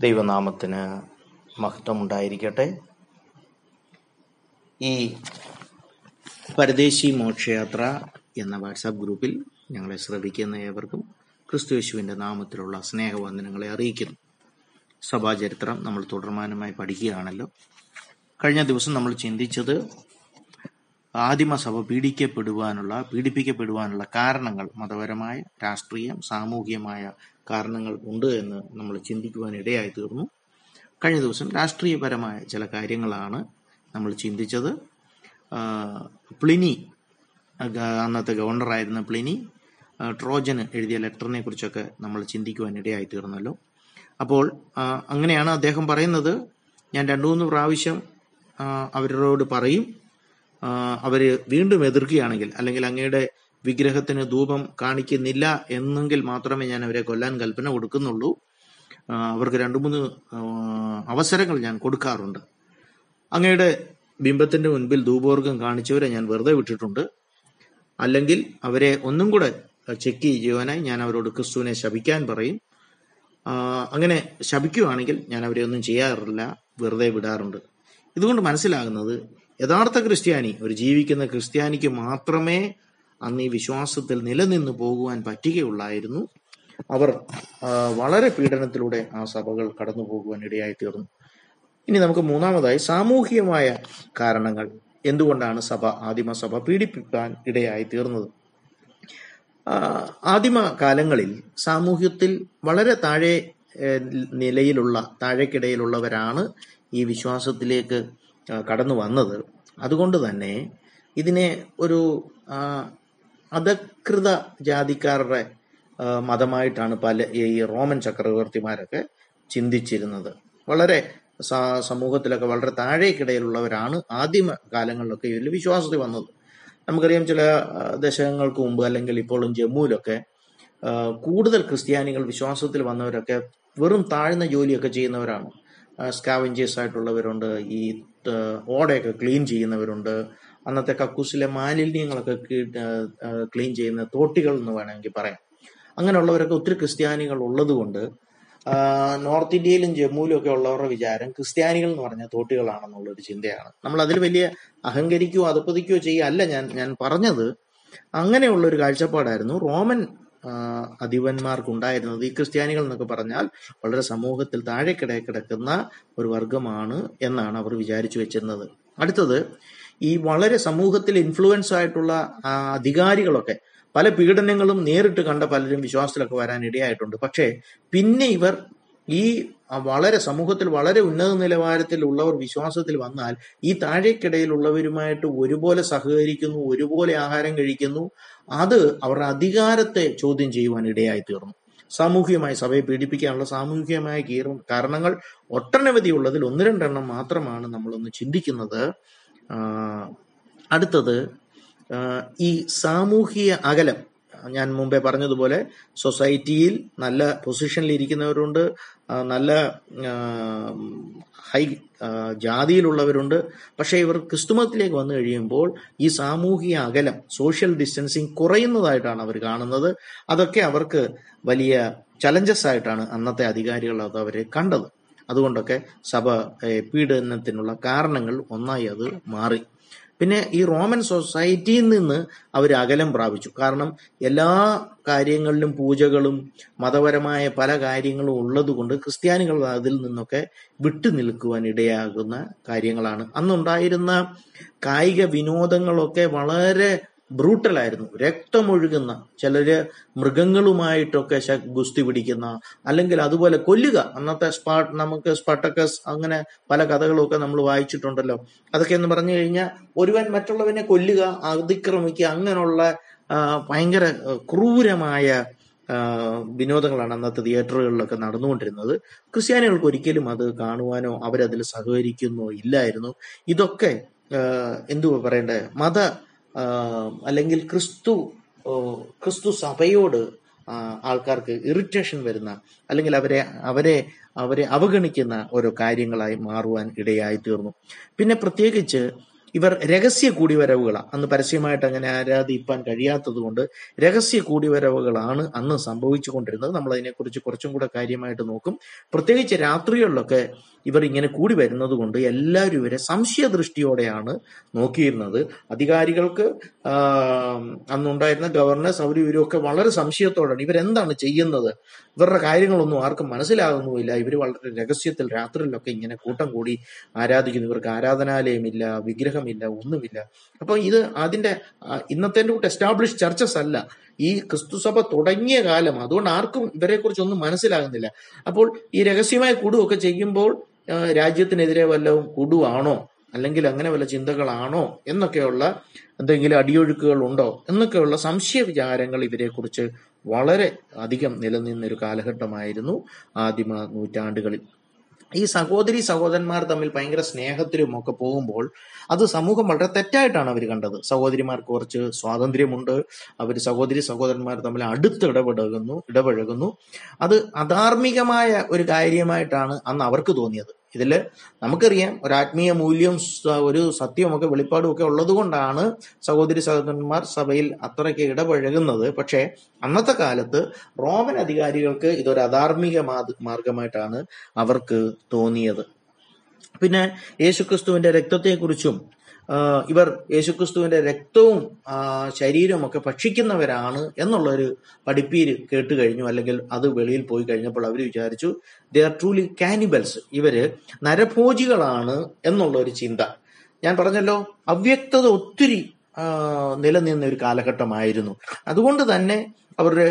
ദൈവനാമത്തിന് മഹത്വമുണ്ടായിരിക്കട്ടെ. ഈ പരദേശി മോക്ഷയാത്ര എന്ന വാട്സാപ്പ് ഗ്രൂപ്പിൽ ഞങ്ങളെ ശ്രവിക്കുന്ന ഏവർക്കും ക്രിസ്തുയേശുവിന്റെ നാമത്തിലുള്ള സ്നേഹവന്ദനങ്ങളെ അറിയിക്കുന്നു. സഭാചരിത്രം നമ്മൾ തുടർമാനമായി പഠിക്കുകയാണല്ലോ. കഴിഞ്ഞ ദിവസം നമ്മൾ ചിന്തിച്ചത് ആദിമസഭ പീഡിക്കപ്പെടുവാനുള്ള പീഡിപ്പിക്കപ്പെടുവാനുള്ള കാരണങ്ങൾ മതപരമായ രാഷ്ട്രീയം സാമൂഹികമായ കാരണങ്ങൾ ഉണ്ട് എന്ന് നമ്മൾ ചിന്തിക്കുവാൻ ഇടയായി തീർന്നു. കഴിഞ്ഞ ദിവസം രാഷ്ട്രീയപരമായ ചില കാര്യങ്ങളാണ് നമ്മൾ ചിന്തിച്ചത്. പ്ലിനി അന്നത്തെ ഗവർണറായിരുന്ന പ്ലിനി ട്രോജന് എഴുതിയ ലെറ്ററിനെ കുറിച്ചൊക്കെ നമ്മൾ ചിന്തിക്കുവാൻ ഇടയായി തീർന്നല്ലോ. അപ്പോൾ അങ്ങനെയാണ് അദ്ദേഹം പറയുന്നത്. ഞാൻ രണ്ടു മൂന്ന് പ്രാവശ്യം അവരോട് പറയും. ആ, അവർ വീണ്ടും എതിർക്കുകയാണെങ്കിൽ അല്ലെങ്കിൽ അങ്ങയുടെ വിഗ്രഹത്തിന് ധൂപം കാണിക്കുന്നില്ല എന്നെങ്കിൽ മാത്രമേ ഞാൻ അവരെ കൊല്ലാൻ കൽപ്പന കൊടുക്കുന്നുള്ളൂ. അവർക്ക് രണ്ടു മൂന്ന് അവസരങ്ങൾ ഞാൻ കൊടുക്കാറുണ്ട്. അങ്ങയുടെ ബിംബത്തിന്റെ മുൻപിൽ ധൂപോർഗം കാണിച്ചവരെ ഞാൻ വെറുതെ വിട്ടിട്ടുണ്ട്. അല്ലെങ്കിൽ അവരെ ഒന്നും കൂടെ ചെക്ക് ചെയ്യുവാനായി ഞാൻ അവരോട് ക്രിസ്തുവിനെ ശപിക്കാൻ പറയും. അങ്ങനെ ശപിക്കുകയാണെങ്കിൽ ഞാൻ അവരെ ഒന്നും ചെയ്യാറില്ല വെറുതെ വിടാറുണ്ട്. ഇതുകൊണ്ട് മനസ്സിലാകുന്നത് യഥാർത്ഥ ക്രിസ്ത്യാനി ഒരു ജീവിക്കുന്ന ക്രിസ്ത്യാനിക്ക് മാത്രമേ അന്ന് ഈ വിശ്വാസത്തിൽ നിലനിന്ന് പോകുവാൻ പറ്റുകയുള്ളായിരുന്നു. അവർ വളരെ പീഡനത്തിലൂടെ ആ സഭകൾ കടന്നു പോകുവാൻ ഇടയായി തീർന്നു ഇനി നമുക്ക് മൂന്നാമതായി സാമൂഹികമായ കാരണങ്ങൾ എന്തുകൊണ്ടാണ് സഭ ആദിമസഭ പീഡിപ്പിക്കാൻ ഇടയായി തീർന്നത് ആദിമ കാലങ്ങളിൽ സാമൂഹ്യത്തിൽ വളരെ താഴെ നിലയിലുള്ള താഴേക്കിടയിലുള്ളവരാണ് ഈ വിശ്വാസത്തിലേക്ക് കടന്നു വന്നത്. അതുകൊണ്ട് തന്നെ ഇതിനെ ഒരു അധകൃത ജാതിക്കാരുടെ മതമായിട്ടാണ് പല ഈ റോമൻ ചക്രവർത്തിമാരൊക്കെ ചിന്തിച്ചിരുന്നത്. വളരെ സമൂഹത്തിലൊക്കെ വളരെ താഴേക്കിടയിലുള്ളവരാണ് ആദ്യമ കാലങ്ങളിലൊക്കെ ഇതിൽ വിശ്വാസത്തിൽ വന്നത്. നമുക്കറിയാം ചില ദശകങ്ങൾക്ക് മുമ്പ് അല്ലെങ്കിൽ ഇപ്പോഴും ജമ്മുവിലൊക്കെ കൂടുതൽ ക്രിസ്ത്യാനികൾ വിശ്വാസത്തിൽ വന്നവരൊക്കെ വെറും താഴ്ന്ന ജോലിയൊക്കെ ചെയ്യുന്നവരാണ്. സ്കാവഞ്ചേഴ്സ് ആയിട്ടുള്ളവരുണ്ട്. ഈ ഓടയൊക്കെ ക്ലീൻ ചെയ്യുന്നവരുണ്ട്. അന്നത്തെ കക്കൂസിലെ മാലിന്യങ്ങളൊക്കെ ക്ലീൻ ചെയ്യുന്ന തോട്ടികൾ എന്ന് വേണമെങ്കിൽ പറയാം. അങ്ങനെയുള്ളവരൊക്കെ ഒത്തിരി ക്രിസ്ത്യാനികൾ ഉള്ളതുകൊണ്ട് നോർത്ത് ഇന്ത്യയിലും ജമ്മുവിലും ഒക്കെ ഉള്ളവരുടെ വിചാരം ക്രിസ്ത്യാനികൾ എന്ന് പറഞ്ഞ തോട്ടികളാണെന്നുള്ള ഒരു ചിന്തയാണ്. നമ്മൾ അതിൽ വലിയ അഹങ്കരിക്കുകയോ അതപ്പതിക്കുകയോ അല്ല ഞാൻ ഞാൻ പറഞ്ഞത്. അങ്ങനെയുള്ള ഒരു കാഴ്ചപ്പാടായിരുന്നു. റോമൻ അധിപന്മാർക്കുണ്ടായിരുന്നത് ഈ ക്രിസ്ത്യാനികൾ എന്നൊക്കെ പറഞ്ഞാൽ വളരെ സമൂഹത്തിൽ താഴെക്കിടയിൽ കിടക്കുന്ന ഒരു വർഗമാണ് എന്നാണ് അവർ വിചാരിച്ചു വെച്ചിരുന്നത്. അടുത്തത് ഈ വളരെ സമൂഹത്തിൽ ഇൻഫ്ലുവൻസ് ആയിട്ടുള്ള അധികാരികളൊക്കെ പല പീഡനങ്ങളും നേരിട്ട് കണ്ട പലരും വിശ്വാസത്തിലൊക്കെ വരാൻ ഇടയായിട്ടുണ്ട്. പക്ഷേ പിന്നെ ഇവർ ഈ വളരെ സമൂഹത്തിൽ വളരെ ഉന്നത നിലവാരത്തിൽ ഉള്ളവർ വിശ്വാസത്തിൽ വന്നാൽ ഈ താഴേക്കിടയിലുള്ളവരുമായിട്ട് ഒരുപോലെ സഹകരിക്കുന്നു ഒരുപോലെ ആഹാരം കഴിക്കുന്നു അത് അവരുടെ അധികാരത്തെ ചോദ്യം ചെയ്യുവാൻ ഇടയായി തീർന്നു. സാമൂഹികമായി സഭയെ പീഡിപ്പിക്കാനുള്ള സാമൂഹികമായ കാരണങ്ങൾ ഒട്ടനവധി ഉള്ളതിൽ ഒന്ന് രണ്ടെണ്ണം മാത്രമാണ് നമ്മളൊന്ന് ചിന്തിക്കുന്നത്. അടുത്തത് ഈ സാമൂഹിക അകലം ഞാൻ മുമ്പേ പറഞ്ഞതുപോലെ സൊസൈറ്റിയിൽ നല്ല പൊസിഷനിൽ ഇരിക്കുന്നവരുണ്ട് നല്ല ഹൈ ജാതിയിലുള്ളവരുണ്ട്. പക്ഷേ ഇവർ ക്രിസ്തുമതത്തിലേക്ക് വന്നു കഴിയുമ്പോൾ ഈ സാമൂഹിക അകലം സോഷ്യൽ ഡിസ്റ്റൻസിങ് കുറയുന്നതായിട്ടാണ് അവർ കാണുന്നത്. അതൊക്കെ അവർക്ക് വലിയ ചലഞ്ചസ് ആയിട്ടാണ് അന്നത്തെ അധികാരികൾ അത് അവരെ കണ്ടത്. അതുകൊണ്ടൊക്കെ സഭ പീഡനത്തിനുള്ള കാരണങ്ങൾ ഒന്നായി അത് മാറി. പിന്നെ ഈ റോമൻ സൊസൈറ്റിയിൽ നിന്ന് അവർ അകലം പ്രാപിച്ചു. കാരണം എല്ലാ കാര്യങ്ങളിലും പൂജകളും മതപരമായ പല കാര്യങ്ങളും ഉള്ളതുകൊണ്ട് ക്രിസ്ത്യാനികൾ അതിൽ നിന്നൊക്കെ വിട്ടു നിൽക്കുവാൻ ഇടയാകുന്ന കാര്യങ്ങളാണ്. അന്നുണ്ടായിരുന്ന കായിക വിനോദങ്ങളൊക്കെ വളരെ ബ്രൂട്ടലായിരുന്നു. രക്തമൊഴുകുന്ന ചിലര് മൃഗങ്ങളുമായിട്ടൊക്കെ ഗുസ്തി പിടിക്കുന്ന അല്ലെങ്കിൽ അതുപോലെ കൊല്ലുക. അന്നത്തെ സ്പാ നമുക്ക് സ്പാട്ടക്കസ് അങ്ങനെ പല കഥകളൊക്കെ നമ്മൾ വായിച്ചിട്ടുണ്ടല്ലോ. അതൊക്കെ എന്ന് പറഞ്ഞു കഴിഞ്ഞാൽ ഒരുവൻ മറ്റുള്ളവനെ കൊല്ലുക അതിക്രമിക്കുക അങ്ങനെയുള്ള ഭയങ്കര ക്രൂരമായ വിനോദങ്ങളാണ് അന്നത്തെ തിയേറ്ററുകളിലൊക്കെ നടന്നുകൊണ്ടിരുന്നത്. ക്രിസ്ത്യാനികൾക്ക് ഒരിക്കലും അത് കാണുവാനോ അവരതിൽ സഹകരിക്കുന്നോ ഇല്ലായിരുന്നു. ഇതൊക്കെ എന്തുവാ പറയണ്ടേ? മത അല്ലെങ്കിൽ ക്രിസ്തു ക്രിസ്തു സഭയോട് ആൾക്കാർക്ക് ഇറിറ്റേഷൻ വരുന്ന അല്ലെങ്കിൽ അവരെ അവരെ അവരെ അവഗണിക്കുന്ന ഓരോ കാര്യങ്ങളായി മാറുവാൻ ഇടയായി തീർന്നു. പിന്നെ പ്രത്യേകിച്ച് ഇവർ രഹസ്യ കൂടിവരവുകളാണ് അന്ന് പരസ്യമായിട്ട് അങ്ങനെ ആരാധിപ്പാൻ കഴിയാത്തത് കൊണ്ട് രഹസ്യ കൂടിവരവുകളാണ് അന്ന് സംഭവിച്ചു കൊണ്ടിരുന്നത് നമ്മൾ അതിനെക്കുറിച്ച് കുറച്ചും കൂടെ കാര്യമായിട്ട് നോക്കും. പ്രത്യേകിച്ച് രാത്രികളിലൊക്കെ ഇവർ ഇങ്ങനെ കൂടി വരുന്നത് കൊണ്ട് എല്ലാവരും ഇവരെ സംശയദൃഷ്ടിയോടെയാണ് നോക്കിയിരുന്നത്. അധികാരികൾക്ക് അന്നുണ്ടായിരുന്ന ഗവർണേഴ്സ് അവർ ഇവരൊക്കെ വളരെ സംശയത്തോടെയാണ് ഇവരെന്താണ് ചെയ്യുന്നത്? ഇവരുടെ കാര്യങ്ങളൊന്നും ആർക്കും മനസ്സിലാകുന്നുമില്ല. ഇവർ വളരെ രഹസ്യത്തിൽ രാത്രിയിലൊക്കെ ഇങ്ങനെ കൂട്ടം കൂടി ആരാധിക്കുന്നു. ഇവർക്ക് ആരാധനാലയമില്ല വിഗ്രഹമില്ല ഒന്നുമില്ല. അപ്പൊ ഇത് അതിന്റെ ഇന്നത്തെ കൂട്ട് എസ്റ്റാബ്ലിഷ് ചർച്ചസ് അല്ല. ഈ ക്രിസ്തു സഭ തുടങ്ങിയ കാലം അതുകൊണ്ട് ആർക്കും ഇവരെ കുറിച്ചൊന്നും മനസ്സിലാകുന്നില്ല. അപ്പോൾ ഈ രഹസ്യമായ കൂടുവൊക്കെ ചെയ്യുമ്പോൾ രാജ്യത്തിനെതിരെ വല്ലതും കൂടുവാണോ? അല്ലെങ്കിൽ അങ്ങനെ വല്ല ചിന്തകളാണോ? എന്നൊക്കെയുള്ള എന്തെങ്കിലും അടിയൊഴുക്കുകൾ ഉണ്ടോ എന്നൊക്കെയുള്ള സംശയ വിചാരങ്ങൾ ഇവരെ കുറിച്ച് വളരെ അധികം നിലനിന്നൊരു കാലഘട്ടമായിരുന്നു ആദിമ നൂറ്റാണ്ടുകളിൽ. ഈ സഹോദരി സഹോദരന്മാർ തമ്മിൽ ഭയങ്കര സ്നേഹത്തിലും ഒക്കെ പോകുമ്പോൾ അത് സമൂഹം വളരെ തെറ്റായിട്ടാണ് അവർ കണ്ടത്. സഹോദരിമാർക്ക് കുറച്ച് സ്വാതന്ത്ര്യമുണ്ട്. അവർ സഹോദരി സഹോദരന്മാർ തമ്മിൽ അടുത്ത് ഇടപെടുന്നു ഇടപഴകുന്നു. അത് അധാർമികമായ ഒരു കാര്യമായിട്ടാണ് അന്ന് അവർക്ക് തോന്നിയത്. ഇതിൽ നമുക്കറിയാം ആത്മീയ മൂല്യം ഒരു സത്യമൊക്കെ വെളിപ്പാടും ഒക്കെ ഉള്ളത് കൊണ്ടാണ് സഹോദരി സഹോദരന്മാർ സഭയിൽ അത്രയ്ക്ക് ഇടപഴകുന്നത്. പക്ഷേ അന്നത്തെ കാലത്ത് റോമൻ അധികാരികൾക്ക് ഇതൊരു അധാർമിക മാർഗമായിട്ടാണ് അവർക്ക് തോന്നിയത്. പിന്നെ യേശുക്രിസ്തുവിന്റെ രക്തത്തെക്കുറിച്ചും ഇവർ യേശുക്രിസ്തുവിന്റെ രക്തവും ശരീരവും ഒക്കെ ഭക്ഷിക്കുന്നവരാണ് എന്നുള്ളൊരു പഠിപ്പീര് കേട്ട് കഴിഞ്ഞു. അല്ലെങ്കിൽ അത് വെളിയിൽ പോയി കഴിഞ്ഞപ്പോൾ അവർ വിചാരിച്ചു ദേ ആർ ട്രൂലി കാനിബൽസ് ഇവർ നരഭോജികളാണ് എന്നുള്ള ഒരു ചിന്ത. ഞാൻ പറഞ്ഞല്ലോ അവ്യക്തത ഒത്തിരി നിലനിന്ന ഒരു കാലഘട്ടമായിരുന്നു. അതുകൊണ്ട് തന്നെ അവരുടെ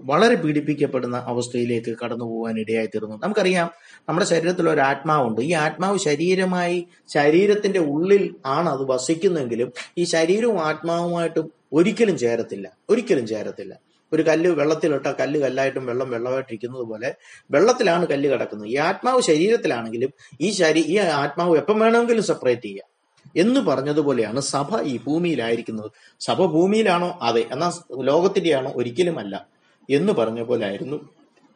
വളരെ പീഡിപ്പിക്കപ്പെടുന്ന അവസ്ഥയിലേക്ക് കടന്നു പോകാൻ ഇടയായി തീർന്നു നമുക്കറിയാം നമ്മുടെ ശരീരത്തിൽ ഒരു ആത്മാവുണ്ട്. ഈ ആത്മാവ് ശരീരമായി ശരീരത്തിന്റെ ഉള്ളിൽ ആണ് അത് വസിക്കുന്നെങ്കിലും ഈ ശരീരവും ആത്മാവുമായിട്ടും ഒരിക്കലും ചേരത്തില്ല. ഒരിക്കലും ചേരത്തില്ല. ഒരു കല്ല് വെള്ളത്തിലിട്ട കല്ല് കല്ലായിട്ടും വെള്ളം വെള്ളമായിട്ടിരിക്കുന്നത് പോലെ വെള്ളത്തിലാണ് കല്ല് കിടക്കുന്നത്. ഈ ആത്മാവ് ശരീരത്തിലാണെങ്കിലും ഈ ശരീ ഈ ആത്മാവ് എപ്പം വേണമെങ്കിലും സെപ്പറേറ്റ് ചെയ്യാം. എന്ന് പറഞ്ഞതുപോലെയാണ് സഭ ഈ ഭൂമിയിലായിരിക്കുന്നത്. സഭ ഭൂമിയിലാണോ? അതെ. എന്നാൽ ലോകത്തിന്റെയാണോ? ഒരിക്കലും അല്ല എന്ന് പറഞ്ഞ പോലെ ആയിരുന്നു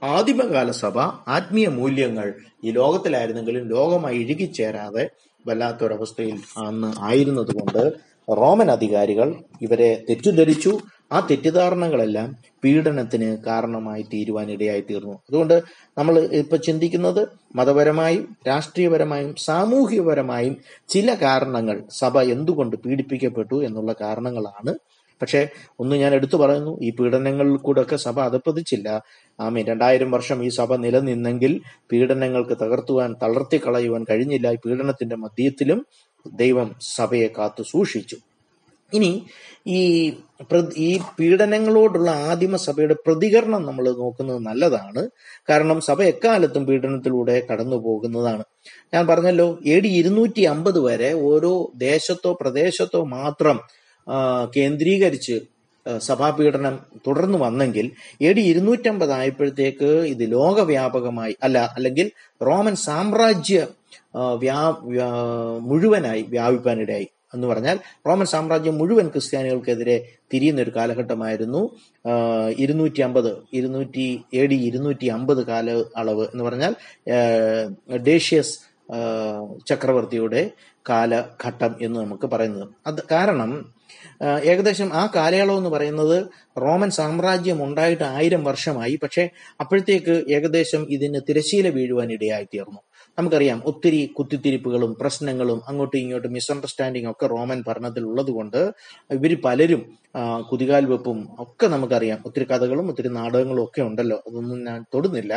ആദിമകാല സഭ ആത്മീയ മൂല്യങ്ങൾ ഈ ലോകത്തിലായിരുന്നെങ്കിലും ലോകമായി ഇഴുകിച്ചേരാതെ വല്ലാത്തൊരവസ്ഥയിൽ അന്ന് ആയിരുന്നത് കൊണ്ട് റോമൻ അധികാരികൾ ഇവരെ തെറ്റിദ്ധരിച്ചു. ആ തെറ്റിദ്ധാരണകളെല്ലാം പീഡനത്തിന് കാരണമായി തീരുവാൻ ഇടയായി തീർന്നു അതുകൊണ്ട് നമ്മൾ ഇപ്പൊ ചിന്തിക്കുന്നത് മതപരമായും രാഷ്ട്രീയപരമായും സാമൂഹികപരമായും ചില കാരണങ്ങൾ സഭ എന്തുകൊണ്ട് പീഡിപ്പിക്കപ്പെട്ടു എന്നുള്ള കാരണങ്ങളാണ്. പക്ഷെ ഒന്ന് ഞാൻ എടുത്തു പറയുന്നു ഈ പീഡനങ്ങളിൽ കൂടെ ഒക്കെ സഭ അതപ്പതിച്ചില്ല. മീൻ രണ്ടായിരം വർഷം ഈ സഭ നിലനിന്നെങ്കിൽ പീഡനങ്ങൾക്ക് തകർത്തുവാൻ തളർത്തി കളയുവാൻ കഴിഞ്ഞില്ല. ഈ പീഡനത്തിന്റെ മധ്യത്തിലും ദൈവം സഭയെ കാത്തു സൂക്ഷിച്ചു. ഇനി ഈ ഈ പീഡനങ്ങളോടുള്ള ആദിമ സഭയുടെ പ്രതികരണം നമ്മൾ നോക്കുന്നത് നല്ലതാണ്. കാരണം സഭ എക്കാലത്തും പീഡനത്തിലൂടെ കടന്നു പോകുന്നതാണ്. ഞാൻ പറഞ്ഞല്ലോ എ ഡി ഇരുന്നൂറ്റി അമ്പത് വരെ ഓരോ ദേശത്തോ പ്രദേശത്തോ മാത്രം കേന്ദ്രീകരിച്ച് സഭാപീഡനം തുടർന്നു വന്നെങ്കിൽ എ ഡി ഇരുന്നൂറ്റമ്പത് ആയപ്പോഴത്തേക്ക് ഇത് ലോകവ്യാപകമായി അല്ല അല്ലെങ്കിൽ റോമൻ സാമ്രാജ്യ വ്യാ മുഴുവനായി വ്യാപിപ്പാനിടയായി. എന്ന് പറഞ്ഞാൽ റോമൻ സാമ്രാജ്യം മുഴുവൻ ക്രിസ്ത്യാനികൾക്കെതിരെ തിരിയുന്ന ഒരു കാലഘട്ടമായിരുന്നു. ഇരുന്നൂറ്റി അമ്പത് ഇരുന്നൂറ്റി എ ഡി ഇരുന്നൂറ്റി അമ്പത് കാല അളവ് എന്ന് പറഞ്ഞാൽ ഡേഷ്യസ് ചക്രവർത്തിയുടെ കാലഘട്ടം എന്ന് നമുക്ക് പറയുന്നത്. അത് കാരണം ഏകദേശം ആ കാലയളവ് എന്ന് പറയുന്നത് റോമൻ സാമ്രാജ്യം ഉണ്ടായിട്ട് ആയിരം വർഷമായി. പക്ഷെ അപ്പോഴത്തേക്ക് ഏകദേശം ഇതിന് തിരശീല വീഴുവാൻ ഇടയായി തീർന്നു. നമുക്കറിയാം ഒത്തിരി കുത്തിത്തിരിപ്പുകളും പ്രശ്നങ്ങളും അങ്ങോട്ടും ഇങ്ങോട്ടും മിസ്അണ്ടർസ്റ്റാൻഡിംഗ് ഒക്കെ റോമൻ ഭരണത്തിൽ ഉള്ളത് കൊണ്ട് ഇവർ പലരും കുതികാൽ വെപ്പും ഒക്കെ നമുക്കറിയാം. ഒത്തിരി കഥകളും ഒത്തിരി നാടകങ്ങളും ഒക്കെ ഉണ്ടല്ലോ. അതൊന്നും ഞാൻ തൊടുന്നില്ല.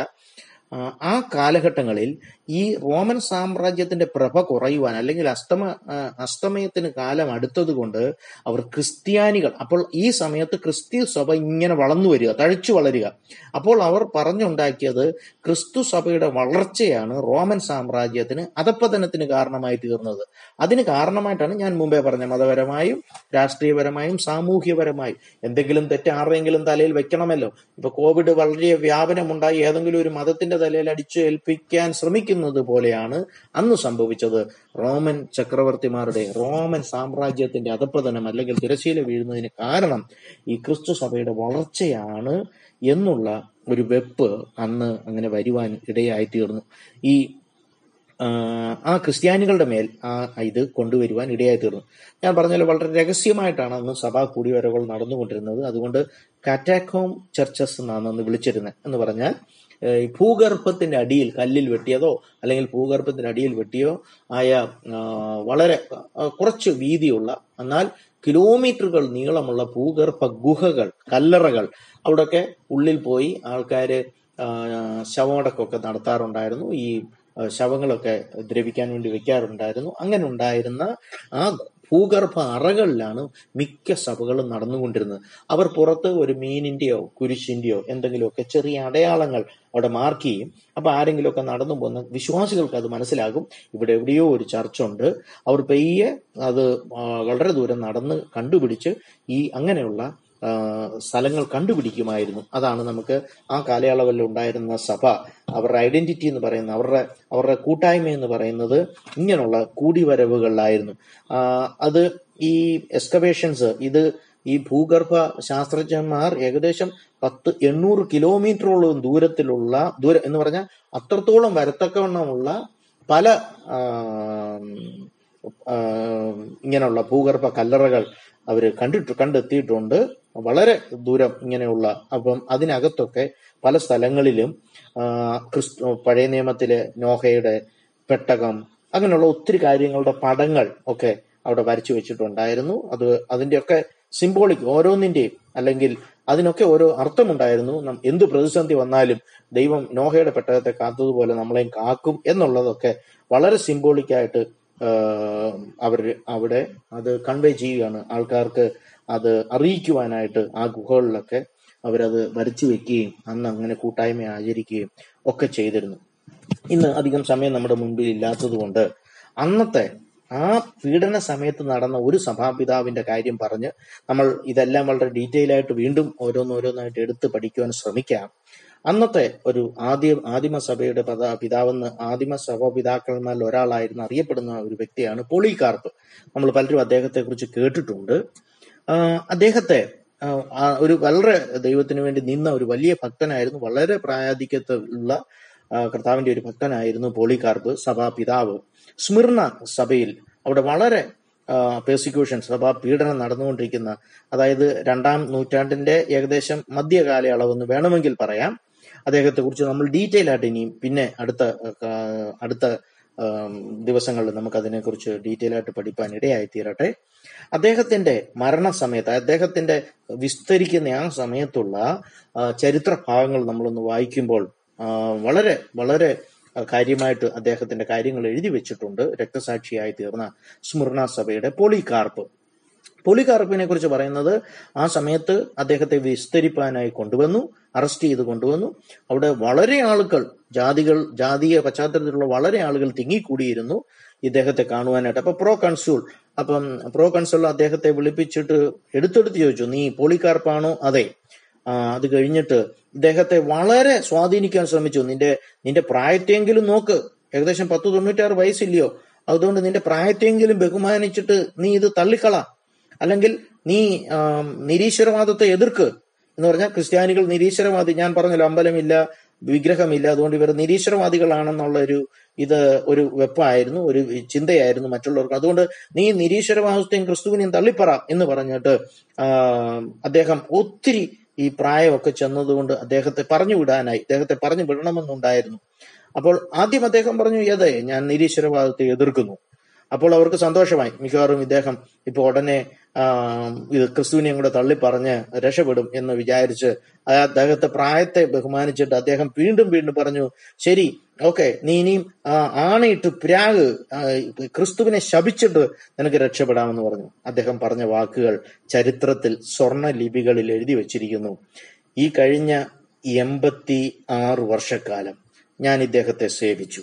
ആ, കാലഘട്ടങ്ങളിൽ ഈ റോമൻ സാമ്രാജ്യത്തിന്റെ പ്രഭ കുറയുവാൻ അല്ലെങ്കിൽ അസ്തമ അസ്തമയത്തിന് കാലം അടുത്തതുകൊണ്ട് അവർ ക്രിസ്ത്യാനികൾ അപ്പോൾ ഈ സമയത്ത് ക്രിസ്ത്യ സഭ ഇങ്ങനെ വളർന്നു വരിക തഴച്ചു വളരുക. അപ്പോൾ അവർ പറഞ്ഞുണ്ടാക്കിയത് ക്രിസ്തു സഭയുടെ വളർച്ചയാണ് റോമൻ സാമ്രാജ്യത്തിന് അധപ്പതനത്തിന് കാരണമായി തീർന്നത്. അതിന് കാരണമായിട്ടാണ് ഞാൻ മുമ്പേ പറഞ്ഞ മതപരമായും രാഷ്ട്രീയപരമായും സാമൂഹ്യപരമായും. എന്തെങ്കിലും തെറ്റ് ആരുടെയെങ്കിലും തലയിൽ വെക്കണമല്ലോ. ഇപ്പൊ കോവിഡ് വളരെ വ്യാപനമുണ്ടായി. ഏതെങ്കിലും ഒരു മതത്തിന്റെ തലയിൽ അടിച്ചു ഏൽപ്പിക്കാൻ ശ്രമിക്കുന്നത് പോലെയാണ് അന്ന് സംഭവിച്ചത്. റോമൻ ചക്രവർത്തിമാരുടെ റോമൻ സാമ്രാജ്യത്തിന്റെ അധപ്രതനം അല്ലെങ്കിൽ തിരശീല വീഴുന്നതിന് കാരണം ഈ ക്രിസ്തു സഭയുടെ വളർച്ചയാണ് എന്നുള്ള ഒരു വെപ്പ് അന്ന് അങ്ങനെ വരുവാൻ ഇടയായി തീർന്നു ഈ ആ ക്രിസ്ത്യാനികളുടെ മേൽ ആ ഇത് കൊണ്ടുവരുവാൻ ഇടയായി തീർന്നു ഞാൻ പറഞ്ഞാൽ വളരെ രഹസ്യമായിട്ടാണ് അന്ന് സഭാ കൂടിവരവുകൾ നടന്നുകൊണ്ടിരുന്നത്. അതുകൊണ്ട് കാറ്റാക്കോം ചർച്ചസ് എന്നാണ് അന്ന് വിളിച്ചിരുന്നത് എന്ന് പറഞ്ഞാൽ ഭൂഗർഭത്തിന്റെ അടിയിൽ കല്ലിൽ വെട്ടിയതോ അല്ലെങ്കിൽ ഭൂഗർഭത്തിന്റെ അടിയിൽ വെട്ടിയോ ആയ വളരെ കുറച്ച് വീതിയുള്ള എന്നാൽ കിലോമീറ്ററുകൾ നീളമുള്ള ഭൂഗർഭ ഗുഹകൾ കല്ലറകൾ അവിടെയൊക്കെ ഉള്ളിൽ പോയി ആൾക്കാര് ആ, ശവമടക്കമൊക്കെ നടത്താറുണ്ടായിരുന്നു. ഈ ശവങ്ങളൊക്കെ ദ്രവിക്കാൻ വേണ്ടി വെക്കാറുണ്ടായിരുന്നു. അങ്ങനെ ഉണ്ടായിരുന്ന ആ ഭൂഗർഭ അറകളിലാണ് മിക്ക സഭകളും നടന്നുകൊണ്ടിരുന്നത്. അവർ പുറത്ത് ഒരു മീനിന്റെയോ കുരിശിന്റെയോ എന്തെങ്കിലുമൊക്കെ ചെറിയ അടയാളങ്ങൾ അവിടെ മാർക്ക് ചെയ്യും. അപ്പൊ ആരെങ്കിലുമൊക്കെ നടന്നു പോകുന്ന വിശ്വാസികൾക്ക് അത് മനസ്സിലാകും. ഇവിടെ എവിടെയോ ഒരു ചർച്ച ഉണ്ട്. അവർ പെയ്യെ അത് വളരെ ദൂരം നടന്ന് കണ്ടുപിടിച്ച് ഈ അങ്ങനെയുള്ള സ്ഥലങ്ങൾ കണ്ടുപിടിക്കുമായിരുന്നു. അതാണ് നമുക്ക് ആ കാലയളവിൽ ഉണ്ടായിരുന്ന സഭ. അവരുടെ ഐഡന്റിറ്റി എന്ന് പറയുന്ന അവരുടെ അവരുടെ കൂട്ടായ്മ എന്ന് പറയുന്നത് ഇങ്ങനെയുള്ള കൂടിവരവുകളിലായിരുന്നു. അത് ഈ എക്സ്കവേഷൻസ് ഇത് ഈ ഭൂഗർഭ ശാസ്ത്രജ്ഞന്മാർ ഏകദേശം പത്ത് എണ്ണൂറ് കിലോമീറ്ററോളം ദൂരത്തിലുള്ള ദൂരം എന്ന് പറഞ്ഞാൽ അത്രത്തോളം വരത്തക്കവണ്ണമുള്ള പല ഇങ്ങനെയുള്ള ഭൂഗർഭ കല്ലറകൾ അവർ കണ്ടിട്ട് കണ്ടെത്തിയിട്ടുണ്ട്. വളരെ ദൂരം ഇങ്ങനെയുള്ള അപ്പം അതിനകത്തൊക്കെ പല സ്ഥലങ്ങളിലും ക്രിസ്തു പഴയ നിയമത്തിലെ നോഹയുടെ പെട്ടകം അങ്ങനെയുള്ള ഒത്തിരി കാര്യങ്ങളുടെ പടങ്ങൾ ഒക്കെ അവിടെ വരച്ചു വെച്ചിട്ടുണ്ടായിരുന്നു. അത് അതിന്റെയൊക്കെ സിംബോളിക് ഓരോന്നിന്റെയും അല്ലെങ്കിൽ അതിനൊക്കെ ഓരോ അർത്ഥമുണ്ടായിരുന്നു. എന്ത് പ്രതിസന്ധി വന്നാലും ദൈവം നോഹയുടെ പെട്ടകത്തെ കാത്തതുപോലെ നമ്മളെയും കാക്കും എന്നുള്ളതൊക്കെ വളരെ സിംബോളിക് ആയിട്ട് അവർ അവിടെ അത് കൺവേ ചെയ്യുകയാണ്. ആൾക്കാർക്ക് അത് അറിയിക്കുവാനായിട്ട് ആ ഗുഹകളിലൊക്കെ അവരത് വരച്ചു വെക്കുകയും അന്ന് അങ്ങനെ കൂട്ടായ്മ ആചരിക്കുകയും ഒക്കെ ചെയ്തിരുന്നു. ഇന്ന് അധികം സമയം നമ്മുടെ മുൻപിൽ ഇല്ലാത്തതുകൊണ്ട് അന്നത്തെ ആ പീഡന സമയത്ത് നടന്ന ഒരു സഭാപിതാവിന്റെ കാര്യം പറഞ്ഞ് നമ്മൾ ഇതെല്ലാം വളരെ ഡീറ്റെയിൽ ആയിട്ട് വീണ്ടും ഓരോന്നോരോന്നായിട്ട് എടുത്ത് പഠിക്കുവാൻ ശ്രമിക്കാം. അന്നത്തെ ഒരു ആദ്യ ആദിമസഭയുടെ പദ പിതാവെന്ന് ആദിമസഭ പിതാക്കന്മാരിൽ ഒരാളായിരുന്നു അറിയപ്പെടുന്ന ഒരു വ്യക്തിയാണ് പോളികാർപ്പ് നമ്മൾ പലരും അദ്ദേഹത്തെ കുറിച്ച് കേട്ടിട്ടുണ്ട് അദ്ദേഹത്തെ ഒരു വളരെ ദൈവത്തിന് വേണ്ടി നിന്ന ഒരു വലിയ ഭക്തനായിരുന്നു. വളരെ പ്രായാധിക്യത്തിലുള്ള കർത്താവിന്റെ ഒരു ഭക്തനായിരുന്നു പോളികാർപ്പ് സഭാ പിതാവ്. സ്മിർണ സഭയിൽ അവിടെ വളരെ പേഴ്സിക്യൂഷൻ സഭാ പീഡനം നടന്നുകൊണ്ടിരിക്കുന്ന അതായത് രണ്ടാം നൂറ്റാണ്ടിന്റെ ഏകദേശം മധ്യകാലയളവെന്ന് വേണമെങ്കിൽ പറയാം. അദ്ദേഹത്തെ കുറിച്ച് നമ്മൾ ഡീറ്റെയിൽ ആയിട്ട് ഇനിയും പിന്നെ അടുത്ത അടുത്ത ദിവസങ്ങളിൽ നമുക്ക് അതിനെക്കുറിച്ച് ഡീറ്റെയിൽ ആയിട്ട് പഠിപ്പാൻ ഇടയായി തീരട്ടെ അദ്ദേഹത്തിന്റെ മരണസമയത്ത് അദ്ദേഹത്തിന്റെ വിസ്തരിക്കുന്ന ആ സമയത്തുള്ള ചരിത്ര ഭാഗങ്ങൾ നമ്മളൊന്ന് വായിക്കുമ്പോൾ വളരെ വളരെ കാര്യമായിട്ട് അദ്ദേഹത്തിന്റെ കാര്യങ്ങൾ എഴുതി വെച്ചിട്ടുണ്ട്. രക്തസാക്ഷിയായി തീർന്ന സ്മൃണ സഭയുടെ പോളികാർപ്പ്. പോളികാർപ്പിനെ കുറിച്ച് പറയുന്നത് ആ സമയത്ത് അദ്ദേഹത്തെ വിസ്തരിപ്പാനായി കൊണ്ടുവന്നു അറസ്റ്റ് ചെയ്ത് കൊണ്ടുവന്നു. അവിടെ വളരെ ആളുകൾ ജാതികൾ ജാതീയ പശ്ചാത്തലത്തിലുള്ള വളരെ ആളുകൾ തിങ്ങിക്കൂടിയിരുന്നു ഇദ്ദേഹത്തെ കാണുവാനായിട്ട്. അപ്പൊ പ്രോ കൺസൂൾ അപ്പം പ്രോ കൺസൂൾ അദ്ദേഹത്തെ വിളിപ്പിച്ചിട്ട് എടുത്തെടുത്ത് ചോദിച്ചു നീ പോളികാർപ്പാണോ അതെ. അത് കഴിഞ്ഞിട്ട് ഇദ്ദേഹത്തെ വളരെ സ്വാധീനിക്കാൻ ശ്രമിച്ചു. നിന്റെ നിന്റെ പ്രായത്തെങ്കിലും നോക്ക്. ഏകദേശം പത്ത് തൊണ്ണൂറ്റാറ് വയസ്സില്ലയോ. അതുകൊണ്ട് നിന്റെ പ്രായത്തെങ്കിലും ബഹുമാനിച്ചിട്ട് നീ ഇത് തള്ളിക്കള. അല്ലെങ്കിൽ നീ നിരീശ്വരവാദത്തെ എതിർക്ക്? എന്ന് പറഞ്ഞാൽ ക്രിസ്ത്യാനികൾ നിരീശ്വരവാദി ഞാൻ പറഞ്ഞല്ലോ അമ്പലമില്ല വിഗ്രഹമില്ല അതുകൊണ്ട് ഇവർ നിരീശ്വരവാദികളാണെന്നുള്ള ഒരു ഇത് ഒരു വെപ്പായിരുന്നു ഒരു ചിന്തയായിരുന്നു മറ്റുള്ളവർക്ക്. അതുകൊണ്ട് നീ നിരീശ്വരവാദത്തെയും ക്രിസ്തുവിനെയും തള്ളിപ്പറ എന്ന് പറഞ്ഞിട്ട് അദ്ദേഹം ഒത്തിരി ഈ പ്രായമൊക്കെ ചെന്നതുകൊണ്ട് അദ്ദേഹത്തെ പറഞ്ഞു വിടാനായി അദ്ദേഹത്തെ പറഞ്ഞു വിടണമെന്നുണ്ടായിരുന്നു അപ്പോൾ ആദ്യം അദ്ദേഹം പറഞ്ഞു ഏതേ ഞാൻ നിരീശ്വരവാദത്തെ എതിർക്കുന്നു. അപ്പോൾ അവർക്ക് സന്തോഷമായി. മിക്കവാറും ഇദ്ദേഹം ഇപ്പൊ ഉടനെ ഇത് ക്രിസ്തുവിനെയും കൂടെ തള്ളി പറഞ്ഞ് രക്ഷപ്പെടും എന്ന് വിചാരിച്ച് അദ്ദേഹത്തെ പ്രായത്തെ ബഹുമാനിച്ചിട്ട് അദ്ദേഹം വീണ്ടും വീണ്ടും പറഞ്ഞു ശരി ഓക്കെ നീ ഇനിയും ആണയിട്ട് പ്രാഗ് ക്രിസ്തുവിനെ ശപിച്ചിട്ട് നിനക്ക് രക്ഷപ്പെടാമെന്ന് പറഞ്ഞു. അദ്ദേഹം പറഞ്ഞ വാക്കുകൾ ചരിത്രത്തിൽ സ്വർണ ലിപികളിൽ എഴുതി വച്ചിരിക്കുന്നു. ഈ കഴിഞ്ഞ എൺപത്തി ആറ് വർഷക്കാലം ഞാൻ ഇദ്ദേഹത്തെ സേവിച്ചു.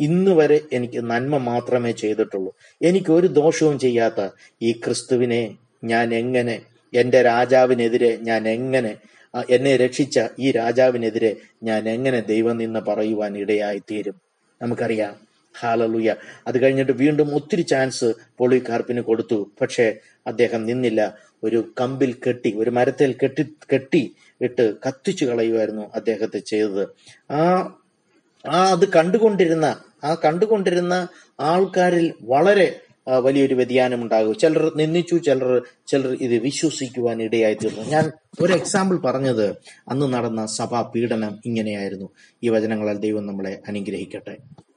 ഇന്ന് വരെ എനിക്ക് നന്മ മാത്രമേ ചെയ്തിട്ടുള്ളൂ. എനിക്ക് ഒരു ദോഷവും ചെയ്യാത്ത ഈ ക്രിസ്തുവിനെ ഞാൻ എങ്ങനെ എന്റെ രാജാവിനെതിരെ ഞാൻ എങ്ങനെ എന്നെ രക്ഷിച്ച ഈ രാജാവിനെതിരെ ഞാൻ എങ്ങനെ ദൈവം നിന്ന് പറയുവാൻ ഇടയായി തീരും നമുക്കറിയാം. ഹാലലുയ. അത് കഴിഞ്ഞിട്ട് വീണ്ടും ഒത്തിരി ചാൻസ് പോളികാർപ്പിന് കൊടുത്തു. പക്ഷേ അദ്ദേഹം നിന്നില്ല. ഒരു കമ്പിൽ കെട്ടി ഒരു മരത്തിൽ കെട്ടി കെട്ടി ഇട്ട് കത്തിച്ചു കളയുമായിരുന്നു അദ്ദേഹത്തെ ചെയ്തത്. ആ ആ അത് കണ്ടുകൊണ്ടിരുന്ന ആ കണ്ടുകൊണ്ടിരുന്ന ആൾക്കാരിൽ വളരെ വലിയൊരു വ്യതിയാനം ഉണ്ടാകും. ചിലർ നിന്ദിച്ചു ചിലർ ചിലർ ഇത് വിശ്വസിക്കുവാൻ ഇടയായി തീർന്നു. ഞാൻ ഒരു എക്സാമ്പിൾ പറഞ്ഞത്. അന്ന് നടന്ന സഭാ പീഡനം ഇങ്ങനെയായിരുന്നു. ഈ വചനങ്ങളാൽ ദൈവം നമ്മളെ അനുഗ്രഹിക്കട്ടെ.